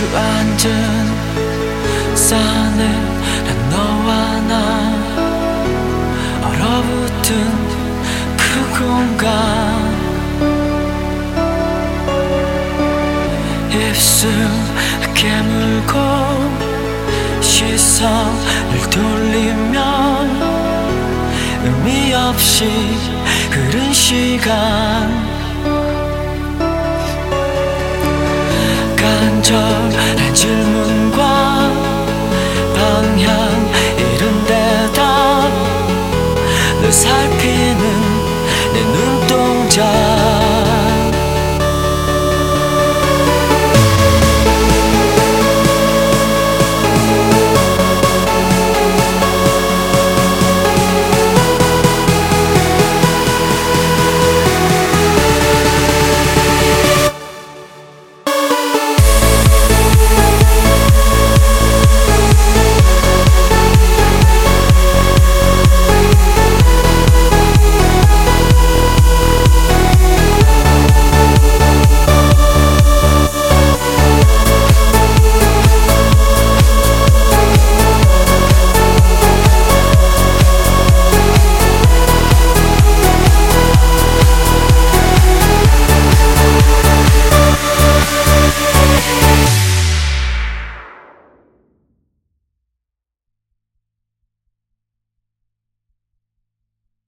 주저앉은 싸늘한 너와 나 얼어붙은 그 공간. 입술 깨물고 시선을 돌리면 의미 없이 흐른 시간. 간절 방향 이른 데다 늘 살피는 내 눈동자.